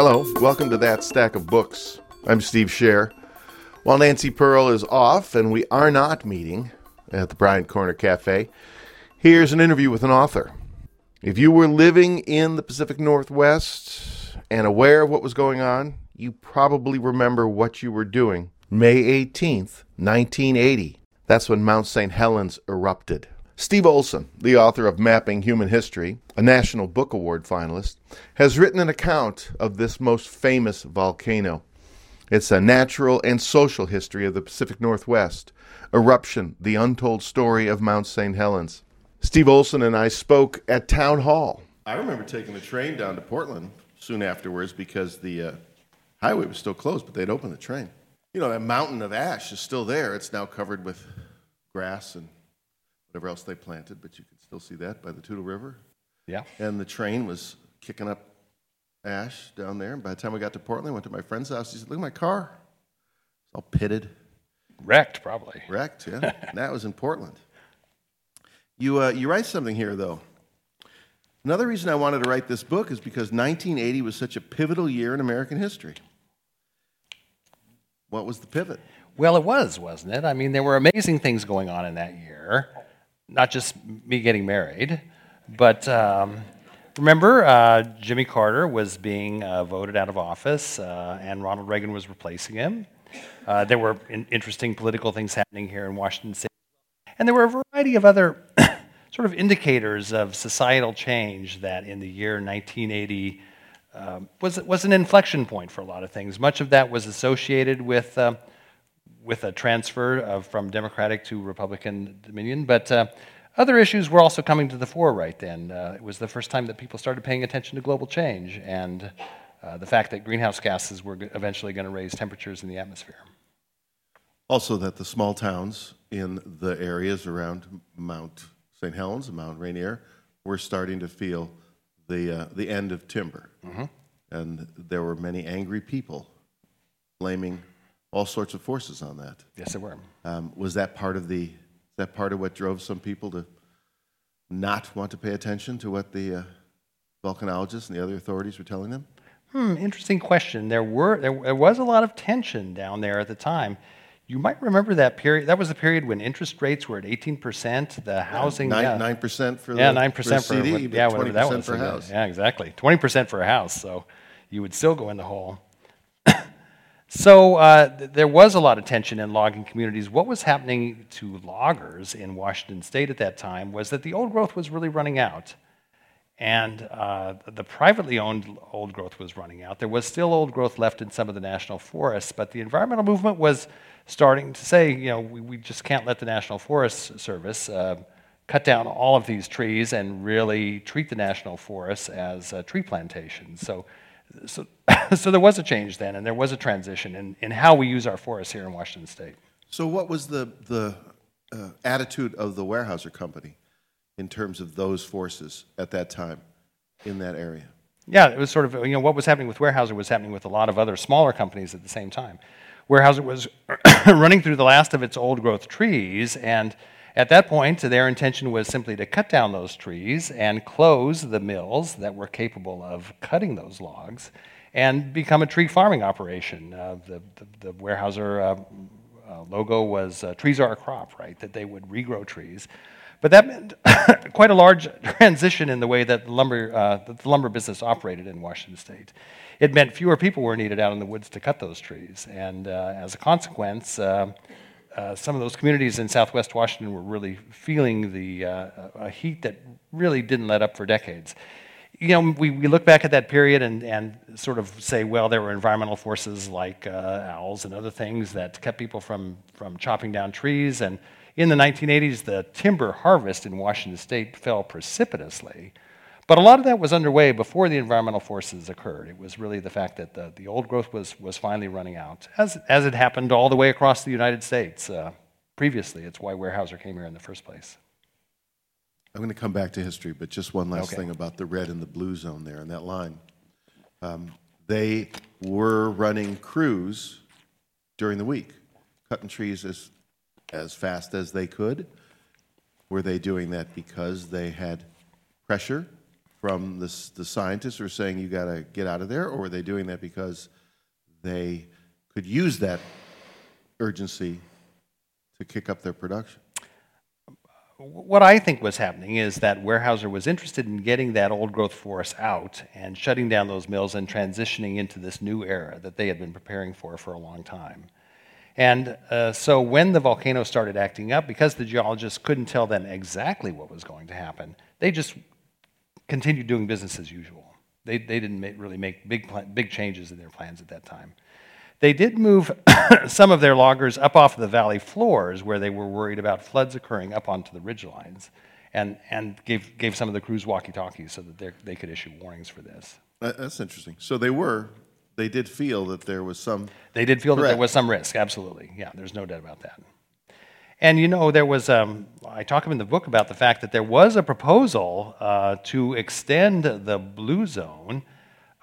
Hello, welcome to That Stack of Books. I'm Steve Scher. While Nancy Pearl is off and we are not meeting at the Bryant Corner Cafe, here's an interview with an author. If you were living in the Pacific Northwest and aware of what was going on, you probably remember what you were doing. May 18th, 1980. That's when Mount St. Helens erupted. Steve Olson, the author of Mapping Human History, a National Book Award finalist, has written an account of this most famous volcano. It's a natural and social history of the Pacific Northwest. Eruption, the untold story of Mount St. Helens. Steve Olson and I spoke at Town Hall. I remember taking the train down to Portland soon afterwards because the uh, highway was still closed, but they'd opened the train. You know, that mountain of ash is still there. It's now covered with grass and whatever else they planted, but you can still see that by the Toutle River. Yeah. And the train was kicking up ash down there. And by the time we got to Portland, I went to my friend's house. He said, Look at my car. It's all pitted, Wrecked, probably. wrecked. Yeah. and that was in Portland. You, uh, you write something here, though. Another reason I wanted to write this book is because 1980 was such a pivotal year in American history. What was the pivot? Well, it was, wasn't it? I mean, there were amazing things going on in that year. Not just me getting married, but um, remember, uh, Jimmy Carter was being uh, voted out of office, uh, and Ronald Reagan was replacing him. Uh, there were in- interesting political things happening here in Washington State. And there were a variety of other sort of indicators of societal change that in the year 1980 um, was, was an inflection point for a lot of things. Much of that was associated with, uh, with a transfer of, from Democratic to Republican dominion, but uh, other issues were also coming to the fore right then. Uh, it was the first time that people started paying attention to global change and uh, the fact that greenhouse gases were eventually going to raise temperatures in the atmosphere. Also, that the small towns in the areas around Mount St. Helens and Mount Rainier were starting to feel the, uh, the end of timber. And there were many angry people blaming all sorts of forces on that. Yes, there were. Um, was that part of the, is that part of what drove some people to not want to pay attention to what the uh, volcanologists and the other authorities were telling them? Hmm, interesting question. There were there, there was a lot of tension down there at the time. You might remember that period. That was the period when interest rates were at 18%. The housing Nine, yeah, 9% for the, yeah, nine percent for, CD, yeah, whatever that 20% was. for yeah, house. Yeah, exactly. 20% for a house. So you would still go in the hole. So uh, th- there was a lot of tension in logging communities. What was happening to loggers in Washington State at that time was that the old growth was really running out and uh, the privately owned old growth was running out. There was still old growth left in some of the national forests, but the environmental movement was starting to say, you know, we, we just can't let the National Forest Service uh, cut down all of these trees and really treat the national forests as uh, tree plantations. So, so, so there was a change then, and there was a transition in, in how we use our forests here in Washington State. So, what was the, the uh, attitude of the Weyerhaeuser Company in terms of those forces at that time in that area? Yeah, it was sort of, you know, what was happening with Weyerhaeuser was happening with a lot of other smaller companies at the same time. Weyerhaeuser was running through the last of its old growth trees, and at that point, their intention was simply to cut down those trees and close the mills that were capable of cutting those logs and become a tree farming operation. Uh, the, the, the Weyerhaeuser uh, uh, logo was uh, trees are a crop, right? That they would regrow trees. But that meant quite a large transition in the way that the lumber, uh, that the lumber business operated in Washington state. It meant fewer people were needed out in the woods to cut those trees. And uh, as a consequence, uh, uh, some of those communities in southwest Washington were really feeling the uh, heat that really didn't let up for decades. You know, we, we look back at that period and, and sort of say, well, there were environmental forces like uh, owls and other things that kept people from, from chopping down trees. And in the 1980s, the timber harvest in Washington state fell precipitously. But a lot of that was underway before the environmental forces occurred. It was really the fact that the, the old growth was, was finally running out, as, as it happened all the way across the United States uh, previously. It's why Weyerhaeuser came here in the first place. I'm going to come back to history, but just one last Okay. thing about the red and the blue zone there in that line. Um, they were running crews during the week, cutting trees as, as fast as they could. Were they doing that because they had pressure from the, the scientists who are saying you got to get out of there, or were they doing that because they could use that urgency to kick up their production? What I think was happening is that Weyerhaeuser was interested in getting that old growth forest out and shutting down those mills and transitioning into this new era that they had been preparing for for a long time. And uh, so when the volcano started acting up, because the geologists couldn't tell them exactly what was going to happen, they just continued doing business as usual. They, they didn't make, really make big, big changes in their plans at that time. They did move some of their loggers up off the valley floors where they were worried about floods occurring up onto the ridge lines and, and gave, gave some of the crews walkie talkies so that they could issue warnings for this. That's interesting. So they were, they did feel that there was some. They did feel threat. that there was some risk, absolutely. Yeah, there's no doubt about that. And you know, there was, um, I talk in the book about the fact that there was a proposal uh, to extend the blue zone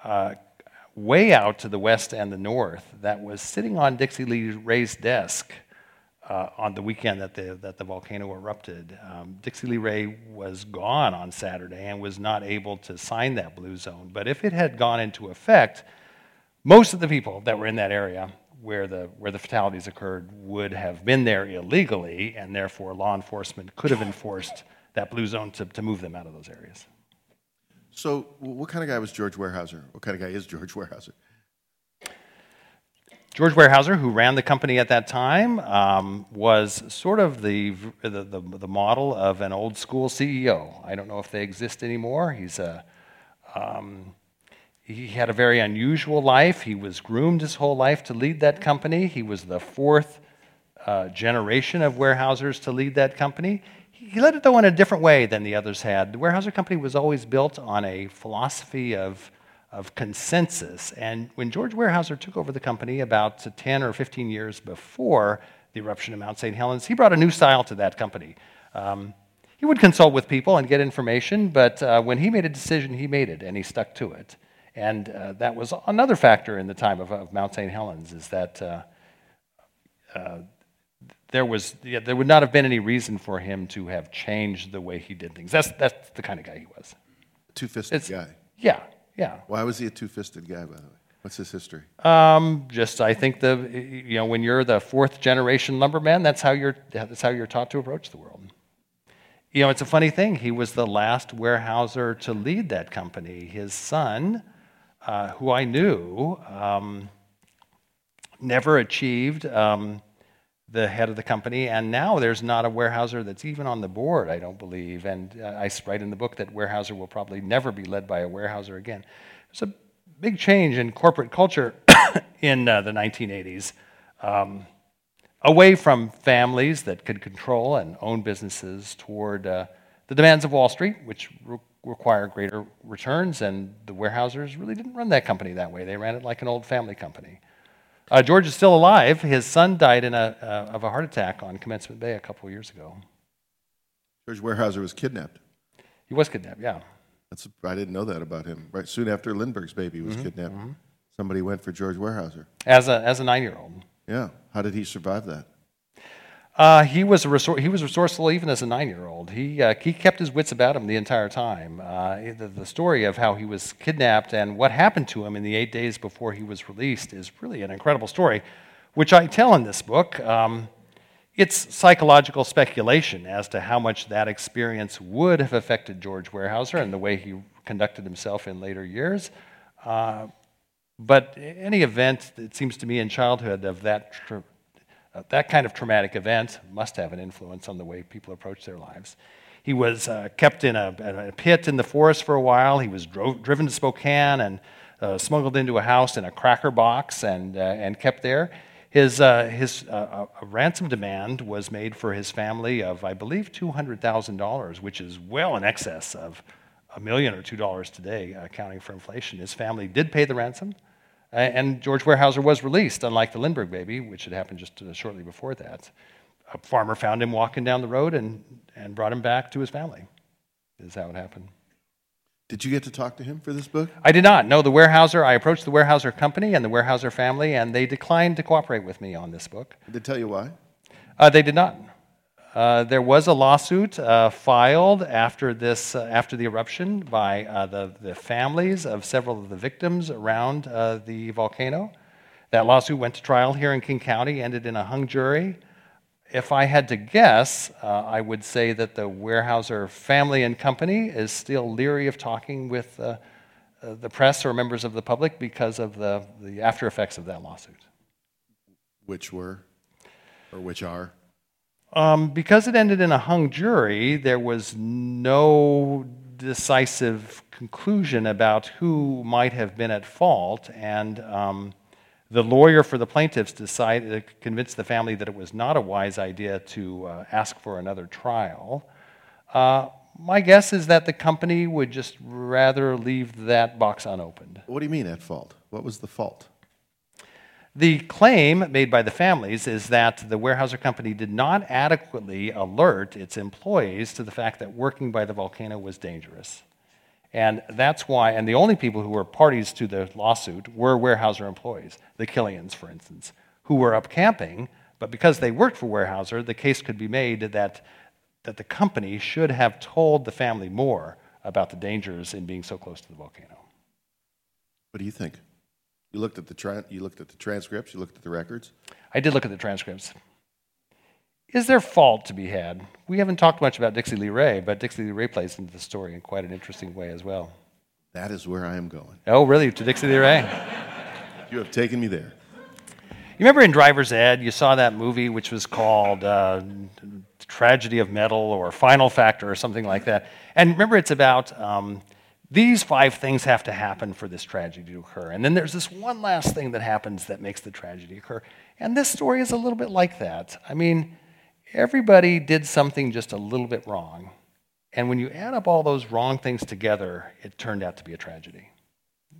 uh, way out to the west and the north that was sitting on Dixy Lee Ray's desk uh, on the weekend that the, that the volcano erupted. Um, Dixy Lee Ray was gone on Saturday and was not able to sign that blue zone. But if it had gone into effect, most of the people that were in that area where the, where the fatalities occurred would have been there illegally, and therefore law enforcement could have enforced that blue zone to, to move them out of those areas. So, what kind of guy was George Weyerhaeuser? What kind of guy is George Weyerhaeuser? George Weyerhaeuser, who ran the company at that time, um, was sort of the, the, the, the, model of an old school CEO. I don't know if they exist anymore. He's a, um, he had a very unusual life. He was groomed his whole life to lead that company. He was the fourth uh, generation of Weyerhaeusers to lead that company. He led it, though, in a different way than the others had. The Weyerhaeuser Company was always built on a philosophy of, of consensus. And when George Weyerhaeuser took over the company about 10 or 15 years before the eruption of Mount St. Helens, he brought a new style to that company. Um, he would consult with people and get information, but uh, when he made a decision, he made it, and he stuck to it. And uh, that was another factor in the time of, of Mount St. Helens, is that uh, uh there, was, yeah, there would not have been any reason for him to have changed the way he did things. That's, that's the kind of guy he was. Two fisted guy. Yeah, yeah. Why was he a two fisted guy, by the way? What's his history? Um, just, I think the, you know, when you're the fourth generation lumberman, that's how you're, that's how you're taught to approach the world. You know, it's a funny thing. He was the last Weyerhaeuser to lead that company. His son, uh, who I knew, um, never achieved um, the head of the company, and now there's not a Weyerhaeuser that's even on the board, I don't believe. And uh, I write in the book that Weyerhaeuser will probably never be led by a Weyerhaeuser again. There's a big change in corporate culture in uh, the 1980s, um, away from families that could control and own businesses toward uh, the demands of Wall Street, which require greater returns. And the Weyerhaeusers really didn't run that company that way. They ran it like an old family company. Uh, George is still alive. His son died in a, uh, of a heart attack on Commencement Bay a couple of years ago. George Weyerhaeuser was kidnapped. He was kidnapped, yeah. That's, I didn't know that about him. Right soon after Lindbergh's baby was mm-hmm, kidnapped, mm-hmm. somebody went for George Weyerhaeuser. As a, as a nine year old. Yeah. How did he survive that? Uh, he, was resor- he was resourceful even as a nine year old. He, uh, he kept his wits about him the entire time. Uh, the, the, story of how he was kidnapped and what happened to him in the eight days before he was released is really an incredible story, which I tell in this book. Um, it's psychological speculation as to how much that experience would have affected George Weyerhaeuser and the way he conducted himself in later years. Uh, but any event, it seems to me, in childhood of that uh, that kind of traumatic event must have an influence on the way people approach their lives. He was uh, kept in a, a, pit in the forest for a while. He was drove, driven to Spokane and uh, smuggled into a house in a cracker box and, uh, and kept there. His, uh, his uh, ransom demand was made for his family of, I believe, $200,000, which is well in excess of a million or two dollars today, accounting for inflation. His family did pay the ransom. And George Weyerhaeuser was released, unlike the Lindbergh baby, which had happened just uh, shortly before that. A farmer found him walking down the road and, and brought him back to his family. Is how it happened. Did you get to talk to him for this book? I did not. No, the Weyerhaeuser, I approached the Weyerhaeuser company and the Weyerhaeuser family, and they declined to cooperate with me on this book. Did they tell you why? Uh, they did not. Uh, there was a lawsuit uh, filed after this, uh, after the eruption, by uh, the, the families of several of the victims around uh, the volcano. That lawsuit went to trial here in King County, ended in a hung jury. If I had to guess, I would say that the Weyerhaeuser family and company is still leery of talking with the press or members of the public because of the, the after effects of that lawsuit. Which were, or which are? Um, because it ended in a hung jury, there was no decisive conclusion about who might have been at fault, and um, the lawyer for the plaintiffs decided to convince the family that it was not a wise idea to uh, ask for another trial. Uh, my guess is that the company would just rather leave that box unopened. What do you mean at fault? What was the fault? The claim made by the families is that the Weyerhaeuser Company did not adequately alert its employees to the fact that working by the volcano was dangerous. And that's why, and the only people who were parties to the lawsuit were Weyerhaeuser employees, the Killians, for instance, who were up camping, but because they worked for Weyerhaeuser, the case could be made that, that the company should have told the family more about the dangers in being so close to the volcano. What do you think? You looked at the tra- you looked at the transcripts. You looked at the records. I did look at the transcripts. Is there fault to be had? We haven't talked much about Dixy Lee Ray, but Dixy Lee Ray plays into the story in quite an interesting way as well. That is where I am going. Oh, really? To Dixy Lee Ray? You have taken me there. You remember in Driver's Ed, you saw that movie which was called uh, Tragedy of Metal or Final Factor or something like that. And remember, it's about um, these five things have to happen for this tragedy to occur. And then there's this one last thing that happens that makes the tragedy occur. And this story is a little bit like that. I mean, everybody did something just a little bit wrong. And when you add up all those wrong things together, it turned out to be a tragedy.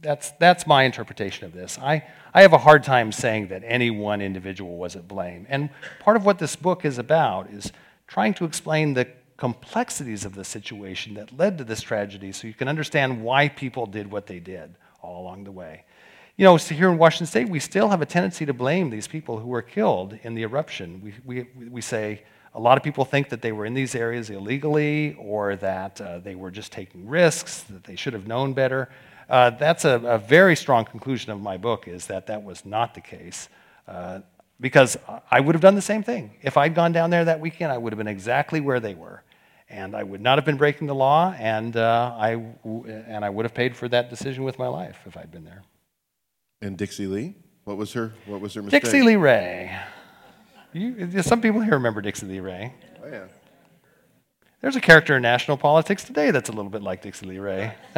That's, that's my interpretation of this. I, I have a hard time saying that any one individual was at blame. And part of what this book is about is trying to explain the complexities of the situation that led to this tragedy so you can understand why people did what they did all along the way. You know, so here in Washington State, we still have a tendency to blame these people who were killed in the eruption. We, we, we say a lot of people think that they were in these areas illegally or that uh, they were just taking risks, that they should have known better. Uh, that's a, a, very strong conclusion of my book is that that was not the case. Uh, because I would have done the same thing. If I'd gone down there that weekend, I would have been exactly where they were and I would not have been breaking the law, and, uh, I, and I would have paid for that decision with my life if I'd been there. And Dixy Lee? What was her, what was her mistake? Dixy Lee Ray. You, some people here remember Dixy Lee Ray. Oh, yeah. There's a character in national politics today that's a little bit like Dixy Lee Ray.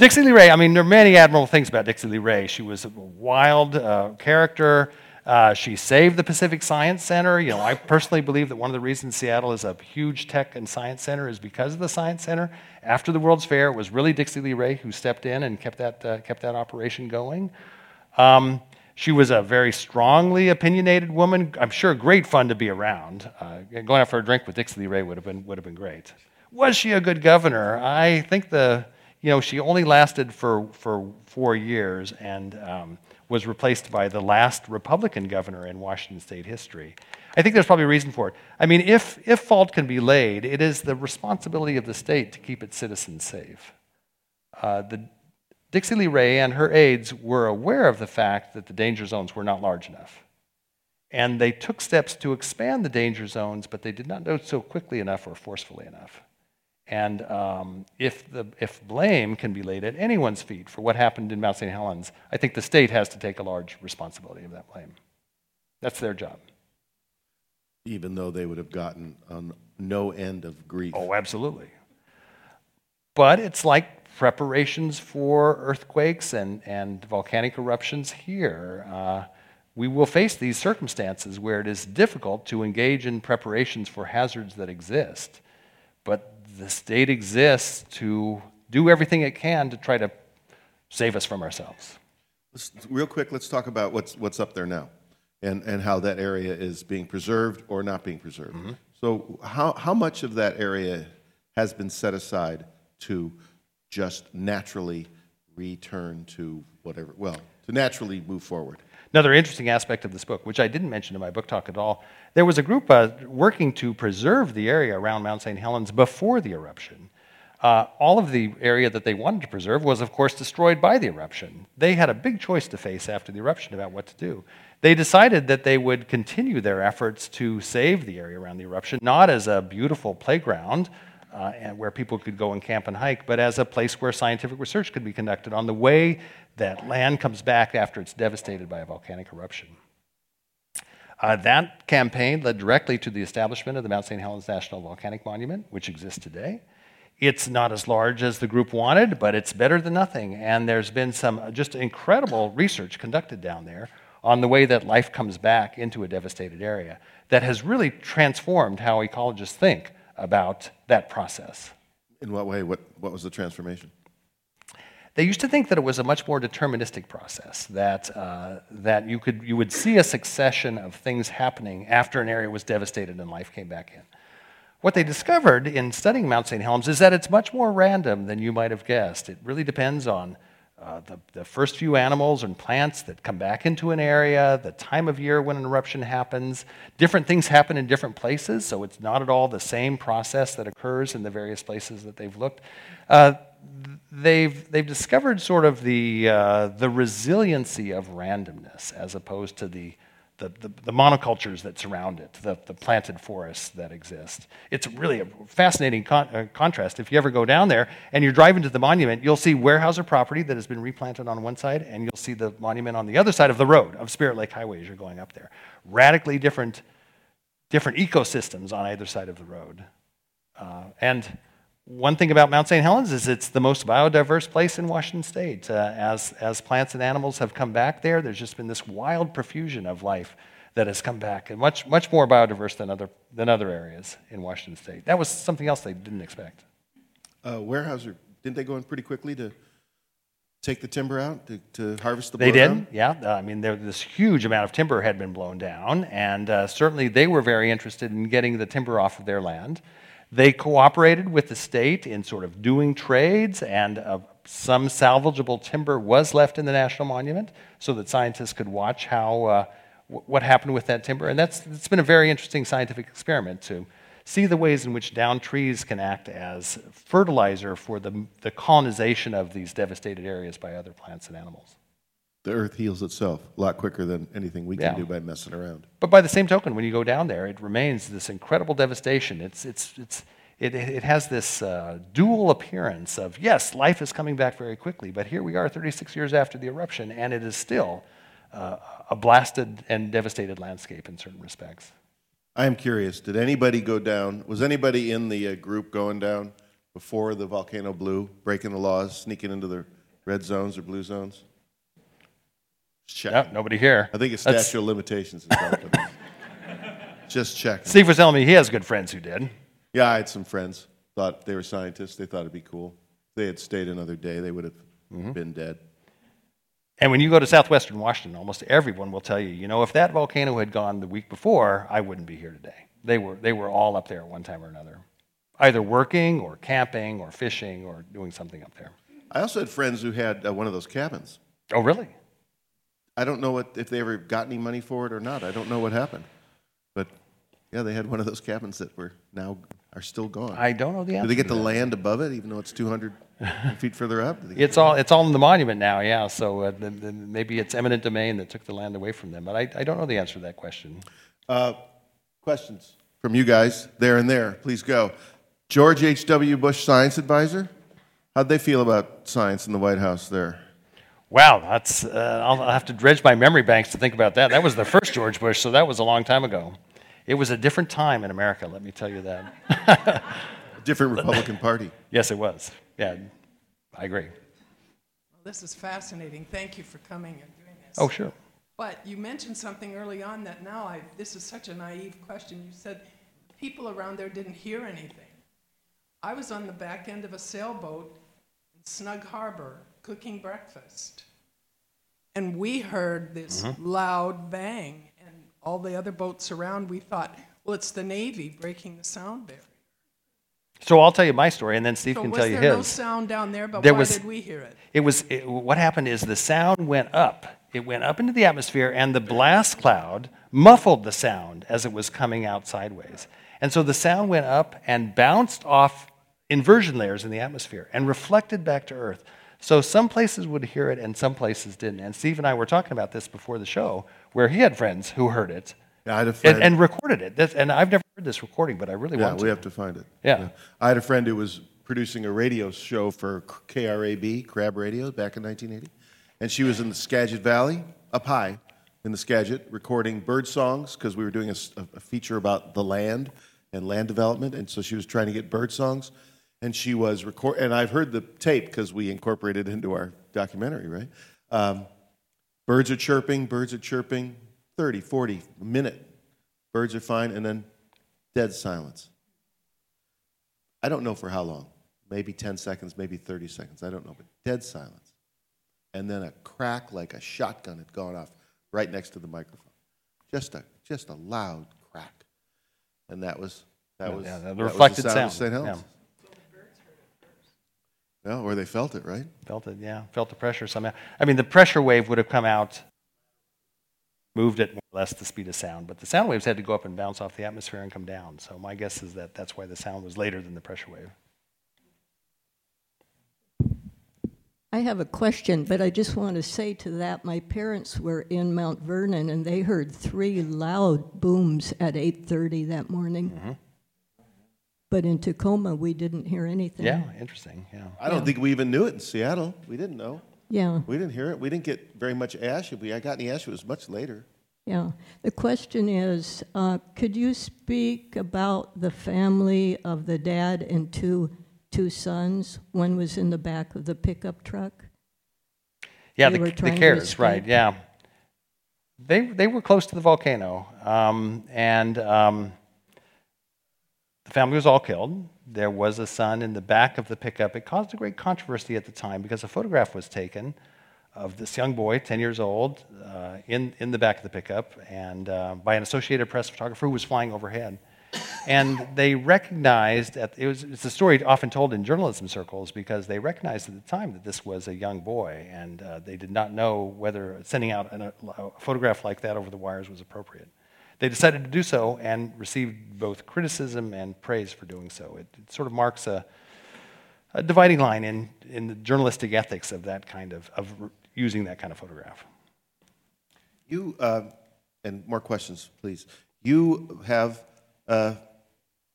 Dixy Lee Ray, I mean, there are many admirable things about Dixy Lee Ray. She was a wild uh, character. Uh, she saved the Pacific Science Center. You know, I personally believe that one of the reasons Seattle is a huge tech and science center is because of the Science Center. After the World's Fair, it was really Dixy Lee Ray who stepped in and kept that, uh, kept that operation going. Um, she was a very strongly opinionated woman. I'm sure great fun to be around. Uh, going out for a drink with Dixy Lee Ray would have been, would have been great. Was she a good governor? I think the, you know, she only lasted for, for four years, and um, was replaced by the last Republican governor in Washington state history. I think there's probably a reason for it. I mean, if, if fault can be laid, it is the responsibility of the state to keep its citizens safe. Uh, the, Dixy Lee Ray and her aides were aware of the fact that the danger zones were not large enough. And they took steps to expand the danger zones, but they did not do so quickly enough or forcefully enough. And um, if, the, if blame can be laid at anyone's feet for what happened in Mount St. Helens, I think the state has to take a large responsibility of that blame. That's their job. Even though they would have gotten no end of grief. Oh, absolutely. But it's like preparations for earthquakes and, and volcanic eruptions here. Uh, we will face these circumstances where it is difficult to engage in preparations for hazards that exist. But the state exists to do everything it can to try to save us from ourselves. Let's, real quick, let's talk about what's, what's up there now and, and how that area is being preserved or not being preserved. Mm-hmm. So, how, how much of that area has been set aside to just naturally return to whatever, well, to naturally move forward? Another interesting aspect of this book, which I didn't mention in my book talk at all, there was a group uh, working to preserve the area around Mount St. Helens before the eruption. Uh, all of the area that they wanted to preserve was, of course, destroyed by the eruption. They had a big choice to face after the eruption about what to do. They decided that they would continue their efforts to save the area around the eruption, not as a beautiful playground uh, where people could go and camp and hike, but as a place where scientific research could be conducted on the way that land comes back after it's devastated by a volcanic eruption. Uh, that campaign led directly to the establishment of the Mount St. Helens National Volcanic Monument, which exists today. It's not as large as the group wanted, but it's better than nothing. And there's been some just incredible research conducted down there on the way that life comes back into a devastated area that has really transformed how ecologists think about that process. In what way? What, what was the transformation? They used to think that it was a much more deterministic process, that, uh, that you, could, you would see a succession of things happening after an area was devastated and life came back in. What they discovered in studying Mount St. Helens is that it's much more random than you might have guessed. It really depends on uh, the, the first few animals and plants that come back into an area, the time of year when an eruption happens. Different things happen in different places, so it's not at all the same process that occurs in the various places that they've looked. Uh, they've, they've discovered sort of the, uh, the resiliency of randomness as opposed to the the, the, the, monocultures that surround it, the, the planted forests that exist. It's really a fascinating con- uh, contrast. If you ever go down there and you're driving to the monument, you'll see Weyerhaeuser property that has been replanted on one side, and you'll see the monument on the other side of the road of Spirit Lake Highway as you're going up there. Radically different, different ecosystems on either side of the road. Uh, and one thing about Mount St. Helens is it's the most biodiverse place in Washington state. Uh, as, as plants and animals have come back there, there's just been this wild profusion of life that has come back, and much, much more biodiverse than other, than other areas in Washington state. That was something else they didn't expect. Uh, Weyerhaeuser, didn't they go in pretty quickly to take the timber out to, to harvest the They did, yeah. Uh, I mean, there, this huge amount of timber had been blown down, and uh, certainly they were very interested in getting the timber off of their land. They cooperated with the state in sort of doing trades, and uh, some salvageable timber was left in the National Monument so that scientists could watch how, uh, w- what happened with that timber. And that's it's been a very interesting scientific experiment to see the ways in which down trees can act as fertilizer for the, the colonization of these devastated areas by other plants and animals the earth heals itself a lot quicker than anything we can yeah. do by messing around. But by the same token, when you go down there, it remains this incredible devastation. It's, it's, it's, it, it has this uh, dual appearance of, yes, life is coming back very quickly, but here we are 36 years after the eruption, and it is still uh, a blasted and devastated landscape in certain respects. I am curious, did anybody go down? Was anybody in the uh, group going down before the volcano blew, breaking the laws, sneaking into the red zones or blue zones? Check. nobody here. I think it's statute That's... of limitations. Just check. Steve was telling me he has good friends who did. Yeah, I had some friends. Thought they were scientists. They thought it'd be cool. If they had stayed another day, they would have mm-hmm. been dead. And when you go to southwestern Washington, almost everyone will tell you, you know, if that volcano had gone the week before, I wouldn't be here today. They were, they were all up there at one time or another, either working or camping or fishing or doing something up there. I also had friends who had uh, one of those cabins. Oh, really? I don't know what, if they ever got any money for it or not. I don't know what happened. But yeah, they had one of those cabins that were now are still gone. I don't know the answer. Do they get the land above it, even though it's 200 feet further up? It's all it's all in the monument now. Yeah, so uh, the, the, maybe it's eminent domain that took the land away from them. But I, I don't know the answer to that question. Uh, questions from you guys there and there. Please go. George H. W. Bush Science Advisor. How'd they feel about science in the White House there? Wow, that's, uh, I'll have to dredge my memory banks to think about that. That was the first George Bush, so that was a long time ago. It was a different time in America, let me tell you that. different Republican Party. Yes, it was. Yeah, I agree. Well, this is fascinating. Thank you for coming and doing this. Oh, sure. But you mentioned something early on that now I, this is such a naive question. You said people around there didn't hear anything. I was on the back end of a sailboat in Snug Harbor cooking breakfast. And we heard this mm-hmm. loud bang, and all the other boats around, we thought, well, it's the Navy breaking the sound barrier. So I'll tell you my story, and then Steve so can tell you his. Was there no sound down there, but there why was, did we hear it? It was it, what happened is the sound went up it went up into the atmosphere, and the blast cloud muffled the sound as it was coming out sideways. And so the sound went up and bounced off inversion layers in the atmosphere and reflected back to Earth. So some places would hear it and some places didn't. And Steve and I were talking about this before the show, where he had friends who heard it Yeah, I had a friend. and, and recorded it. This, and I've never heard this recording, but I really yeah, want to. we have to find it. Yeah. I had a friend who was producing a radio show for KRAB, Crab Radio, back in 1980. And she was in the Skagit Valley, up high in the Skagit, recording bird songs because we were doing a feature about the land and land development. And so she was trying to get bird songs. And she was record, and I've heard the tape because we incorporated it into our documentary, right? Um, birds are chirping, birds are chirping, 30, 40, a minute. Birds are fine, and then dead silence. I don't know for how long. Maybe 10 seconds, maybe 30 seconds. I don't know, but dead silence. And then a crack like a shotgun had gone off right next to the microphone. Just a just a loud crack. And that was that was yeah, the that was reflected sound of. St. Helens. Yeah, or they felt it, right? Felt it, yeah. Felt the pressure somehow. I mean, the pressure wave would have come out, moved at more or less the speed of sound, but the sound waves had to go up and bounce off the atmosphere and come down. So my guess is that that's why the sound was later than the pressure wave. I have a question, but I just want to say to that, my parents were in Mount Vernon and they heard three loud booms at 8:30 that morning. Mm-hmm. But in Tacoma, we didn't hear anything. Yeah, interesting. Yeah. I don't think we even knew it in Seattle. We didn't know. Yeah, We didn't hear it. We didn't get very much ash. If we I got any ash, it was much later. yeah. The question is, uh, could you speak about the family of the dad and two two sons? One was in the back of the pickup truck. Yeah, They the, were the trying to Karrs, right? Yeah, they they were close to the volcano, um, and um, the family was all killed. There was a son in the back of the pickup. It caused a great controversy at the time because a photograph was taken of this young boy, 10 years old, uh, in in the back of the pickup, and uh, by an Associated Press photographer who was flying overhead. And they recognized, at, it was, it's a story often told in journalism circles because they recognized at the time that this was a young boy and uh, they did not know whether sending out an, a photograph like that over the wires was appropriate. They decided to do so and received both criticism and praise for doing so. It, it sort of marks a, a dividing line in, in the journalistic ethics of that kind of, of using that kind of photograph. You, uh, and more questions, please. You have uh,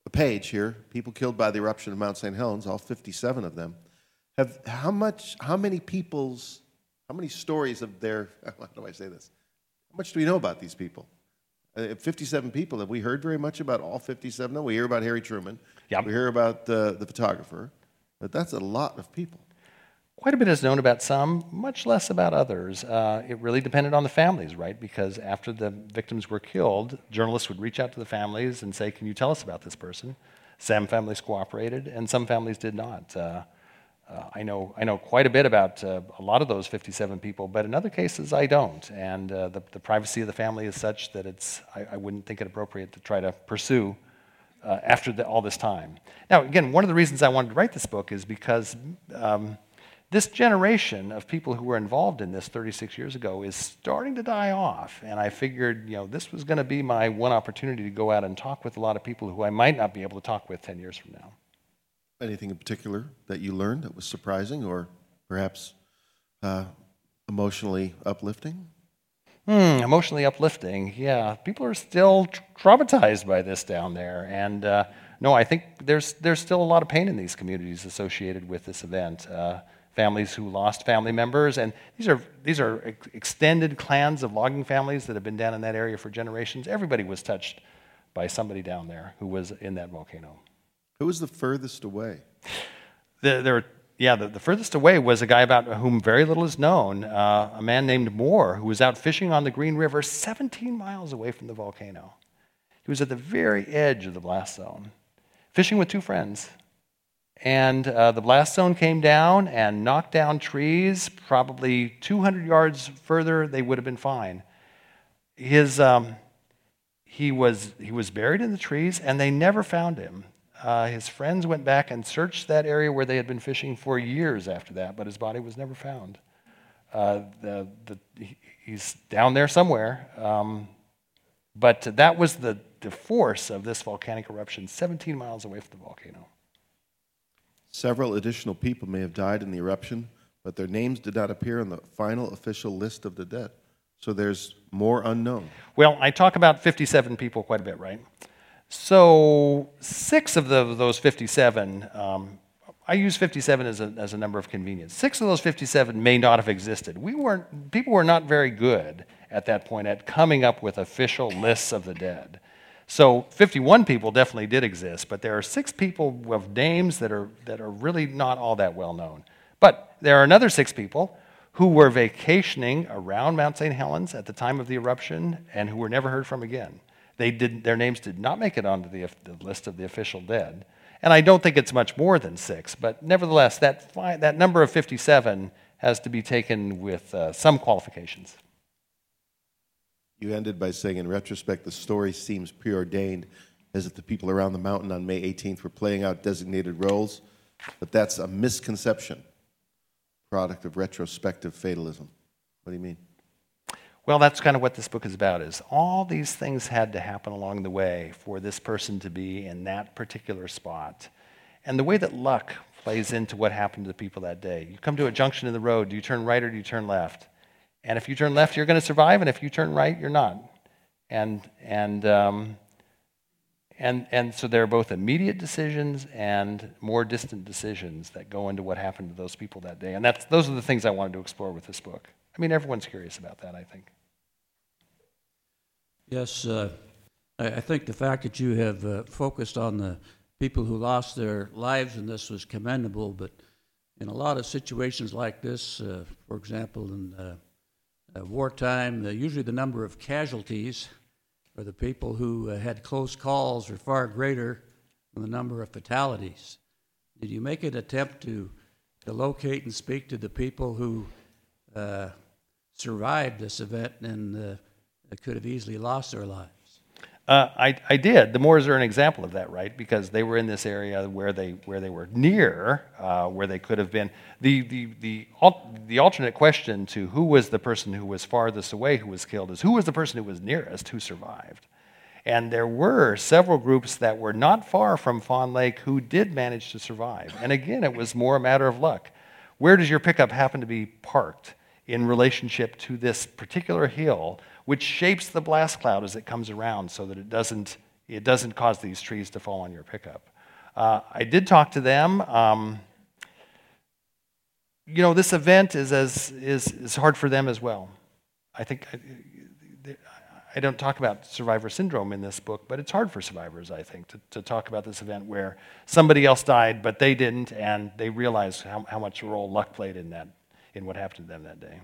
a page here, people killed by the eruption of Mount St. Helens, all 57 of them. Have, how much, how many people's, how many stories of their, how do I say this? How much do we know about these people? Uh, 57 people, have we heard very much about all 57 No. We hear about Harry Truman. Yep. We hear about uh, the photographer. But that's a lot of people. Quite a bit is known about some, much less about others. Uh, it really depended on the families, right? Because after the victims were killed, journalists would reach out to the families and say, Can you tell us about this person? Some families cooperated, and some families did not. Uh, I, know, I know quite a bit about uh, a lot of those 57 people, but in other cases, I don't. And uh, the, the privacy of the family is such that it's, I, I wouldn't think it appropriate to try to pursue uh, after the, all this time. Now, again, one of the reasons I wanted to write this book is because um, this generation of people who were involved in this 36 years ago is starting to die off. And I figured, you know, this was going to be my one opportunity to go out and talk with a lot of people who I might not be able to talk with 10 years from now. Anything in particular that you learned that was surprising or perhaps uh, emotionally uplifting? Hmm, emotionally uplifting. Yeah, people are still traumatized by this down there, and uh, no, I think there's there's still a lot of pain in these communities associated with this event. Uh, families who lost family members, and these are these are ex- extended clans of logging families that have been down in that area for generations. Everybody was touched by somebody down there who was in that volcano. Who was the furthest away? The, there were, yeah, the, the furthest away was a guy about whom very little is known, uh, a man named Moore, who was out fishing on the Green River 17 miles away from the volcano. He was at the very edge of the blast zone, fishing with two friends. And uh, the blast zone came down and knocked down trees. Probably 200 yards further, they would have been fine. His, um, he, was, he was buried in the trees, and they never found him. Uh, his friends went back and searched that area where they had been fishing for years after that, but his body was never found. Uh, the, the, he's down there somewhere. Um, but that was the, the force of this volcanic eruption 17 miles away from the volcano. Several additional people may have died in the eruption, but their names did not appear on the final official list of the dead. So there's more unknown. Well, I talk about 57 people quite a bit, right? So six of the, those 57, um, I use 57 as a, as a number of convenience. Six of those 57 may not have existed. We weren't, people were not very good at that point at coming up with official lists of the dead. So 51 people definitely did exist, but there are six people with names that are, that are really not all that well known. But there are another six people who were vacationing around Mount St. Helens at the time of the eruption and who were never heard from again. They did, their names did not make it onto the, the list of the official dead. And I don't think it's much more than six, but nevertheless, that, that number of 57 has to be taken with uh, some qualifications. You ended by saying, in retrospect, the story seems preordained as if the people around the mountain on May 18th were playing out designated roles, but that's a misconception, product of retrospective fatalism. What do you mean? Well, that's kind of what this book is about is all these things had to happen along the way for this person to be in that particular spot. And the way that luck plays into what happened to the people that day. You come to a junction in the road, do you turn right or do you turn left? And if you turn left, you're going to survive, and if you turn right, you're not. And, and, um, and, and so there are both immediate decisions and more distant decisions that go into what happened to those people that day. And that's, those are the things I wanted to explore with this book. I mean, everyone's curious about that, I think. Yes, uh, I, think the fact that you have uh, focused on the people who lost their lives in this was commendable, but in a lot of situations like this, uh, for example, in uh, uh, wartime, uh, usually the number of casualties or the people who had close calls are far greater than the number of fatalities. Did you make an attempt to, to locate and speak to the people who uh, survived this event and uh, could have easily lost their lives? Uh, I, I did. The Moores are an example of that, right? Because they were in this area where they, where they were near, uh, where they could have been. The, the, the, the alternate question to who was the person who was farthest away who was killed is who was the person who was nearest who survived? And there were several groups that were not far from Fawn Lake who did manage to survive. And again, it was more a matter of luck. Where does your pickup happen to be parked in relationship to this particular hill which shapes the blast cloud as it comes around so that it doesn't, it doesn't cause these trees to fall on your pickup. Uh, I did talk to them. Um, you know, this event is, as, is, is hard for them as well. I think I, I don't talk about survivor syndrome in this book, but it's hard for survivors, I think, to, to talk about this event where somebody else died, but they didn't, and they realize how, how much role luck played in that, in what happened to them that day.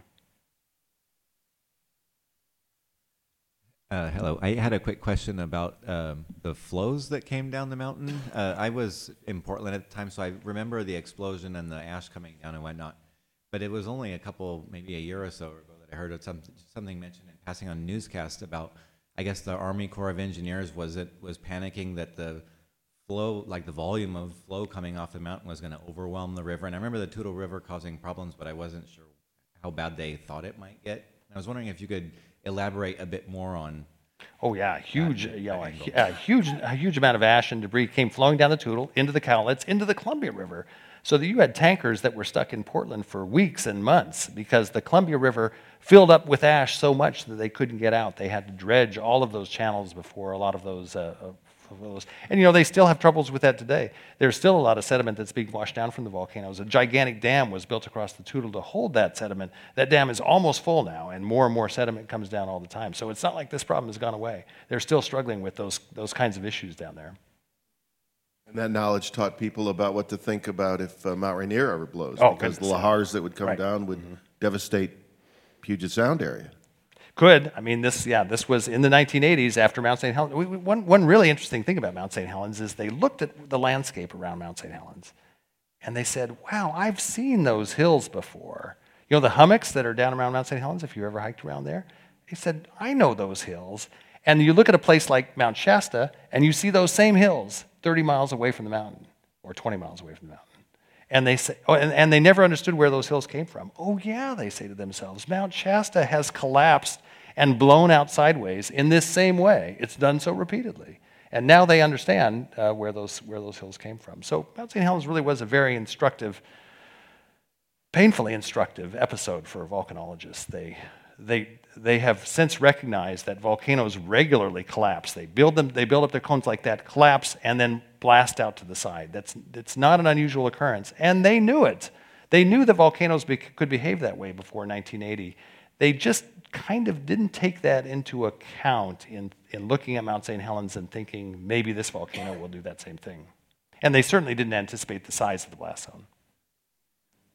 Uh, hello. I had a quick question about um, the flows that came down the mountain. Uh, I was in Portland at the time, so I remember the explosion and the ash coming down and whatnot. But it was only a couple, maybe a year or so ago, that I heard some, something mentioned in passing on newscast about. I guess the Army Corps of Engineers was it was panicking that the flow, like the volume of flow coming off the mountain, was going to overwhelm the river. And I remember the Toutle River causing problems, but I wasn't sure how bad they thought it might get. I was wondering if you could elaborate a bit more on. Oh yeah, huge, know, a, a, huge, a huge amount of ash and debris came flowing down the Toutle into the Cowlitz, into the Columbia River, so that you had tankers that were stuck in Portland for weeks and months because the Columbia River filled up with ash so much that they couldn't get out. They had to dredge all of those channels before a lot of those uh, those. And you know, they still have troubles with that today. There's still a lot of sediment that's being washed down from the volcanoes. A gigantic dam was built across the Toutle to hold that sediment. That dam is almost full now, and more and more sediment comes down all the time. So it's not like this problem has gone away. They're still struggling with those, those kinds of issues down there. And that knowledge taught people about what to think about if uh, Mount Rainier ever blows, oh, because the lahars that would come right. down would mm-hmm. devastate Puget Sound area. Could. I mean, this, yeah, this was in the 1980s after Mount St. Helens. One, one really interesting thing about Mount St. Helens is they looked at the landscape around Mount St. Helens and they said, wow, I've seen those hills before. You know, the hummocks that are down around Mount St. Helens, if you ever hiked around there? They said, I know those hills. And you look at a place like Mount Shasta and you see those same hills 30 miles away from the mountain or 20 miles away from the mountain. And they say, oh, and, and they never understood where those hills came from. Oh, yeah, they say to themselves, Mount Shasta has collapsed and blown out sideways in this same way. It's done so repeatedly. And now they understand uh, where, those, where those hills came from. So Mount St. Helens really was a very instructive, painfully instructive episode for volcanologists. They, they, they have since recognized that volcanoes regularly collapse. They build, them, they build up their cones like that, collapse, and then blast out to the side. That's, it's not an unusual occurrence. And they knew it. They knew that volcanoes be, could behave that way before 1980. They just kind of didn't take that into account in, in looking at Mount St. Helens and thinking maybe this volcano will do that same thing. And they certainly didn't anticipate the size of the blast zone.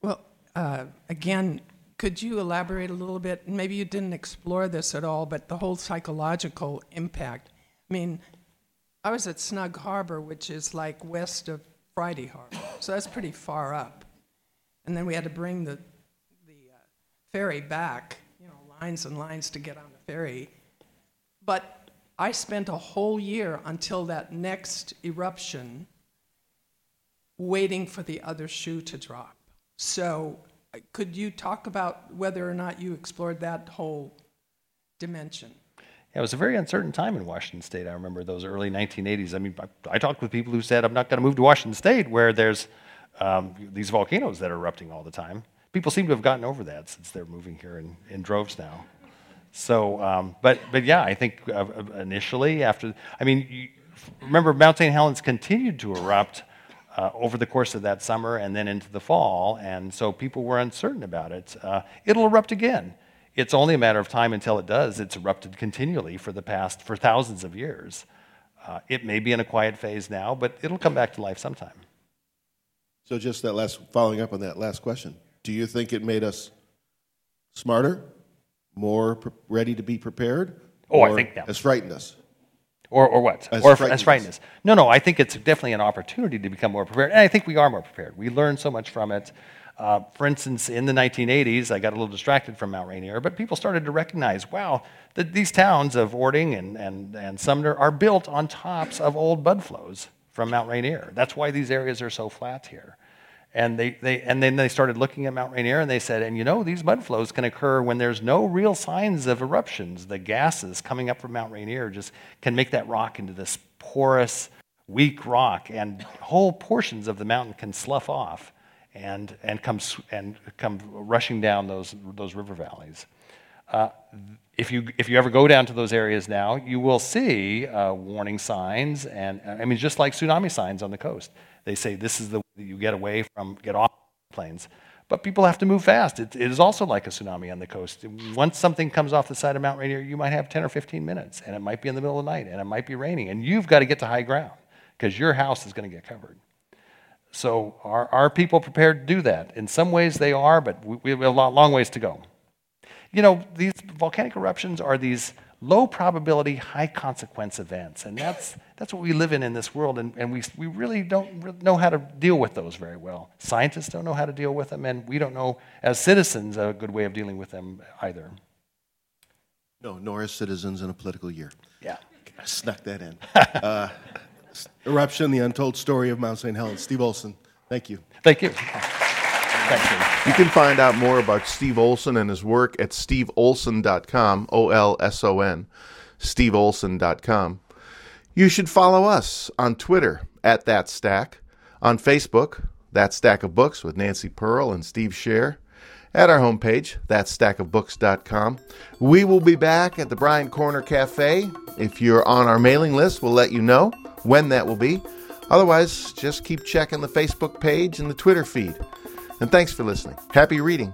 Well, uh, again, could you elaborate a little bit? Maybe you didn't explore this at all, but the whole psychological impact. I mean, I was at Snug Harbor, which is like west of Friday Harbor, so that's pretty far up. And then we had to bring the, the uh, ferry back lines and lines to get on the ferry. But I spent a whole year until that next eruption waiting for the other shoe to drop. So, uh, could you talk about whether or not you explored that whole dimension? Yeah, it was a very uncertain time in Washington State. I remember those early 1980s. I mean, I, I talked with people who said, I'm not going to move to Washington State where there's um, these volcanoes that are erupting all the time people seem to have gotten over that since they're moving here in, in droves now. So, um, but, but yeah, I think uh, uh initially after, I mean, you, remember Mount St. Helens continued to erupt uh, over the course of that summer and then into the fall, and so people were uncertain about it. Uh, it'll erupt again. It's only a matter of time until it does. It's erupted continually for the past, for thousands of years. Uh, it may be in a quiet phase now, but it'll come back to life sometime. So, just that last, following up on that last question, do you think it made us smarter, more pre- ready to be prepared? Oh, I think that has frightened us. Or, or what? As or frightened as frightened us. No, no, I think it's definitely an opportunity to become more prepared. And I think we are more prepared. We learned so much from it. Uh, for instance, in the 1980s, I got a little distracted from Mount Rainier, but people started to recognize wow, that these towns of Orting and, and, and Sumner are built on tops of old mud flows from Mount Rainier. That's why these areas are so flat here. And, they, they, and then they started looking at Mount Rainier and they said, and you know, these mud flows can occur when there's no real signs of eruptions. The gases coming up from Mount Rainier just can make that rock into this porous, weak rock, and whole portions of the mountain can slough off and, and, come, and come rushing down those, those river valleys. Uh, if you, if you ever go down to those areas now, you will see uh, warning signs, and I mean, just like tsunami signs on the coast. They say this is the you get away from, get off plains. But people have to move fast. It, it is also like a tsunami on the coast. Once something comes off the side of Mount Rainier, you might have 10 or 15 minutes, and it might be in the middle of the night, and it might be raining, and you've got to get to high ground because your house is going to get covered. So, are, are people prepared to do that? In some ways, they are, but we, we have a long, long ways to go. You know, these volcanic eruptions are these low probability, high consequence events. And that's, that's what we live in in this world. And, and we, we really don't know how to deal with those very well. Scientists don't know how to deal with them, and we don't know, as citizens, a good way of dealing with them either. No, nor as citizens in a political year. Yeah. I snuck that in. uh, eruption, the untold story of Mount St. Helens. Steve Olson, thank you. Thank you. You can find out more about Steve Olson and his work at steveolson.com, O L S O N, steveolson.com. You should follow us on Twitter at That Stack, on Facebook, That Stack of Books with Nancy Pearl and Steve Scher, at our homepage, thatstackofbooks.com. We will be back at the Bryant Corner Cafe. If you're on our mailing list, we'll let you know when that will be. Otherwise, just keep checking the Facebook page and the Twitter feed. And thanks for listening. Happy reading.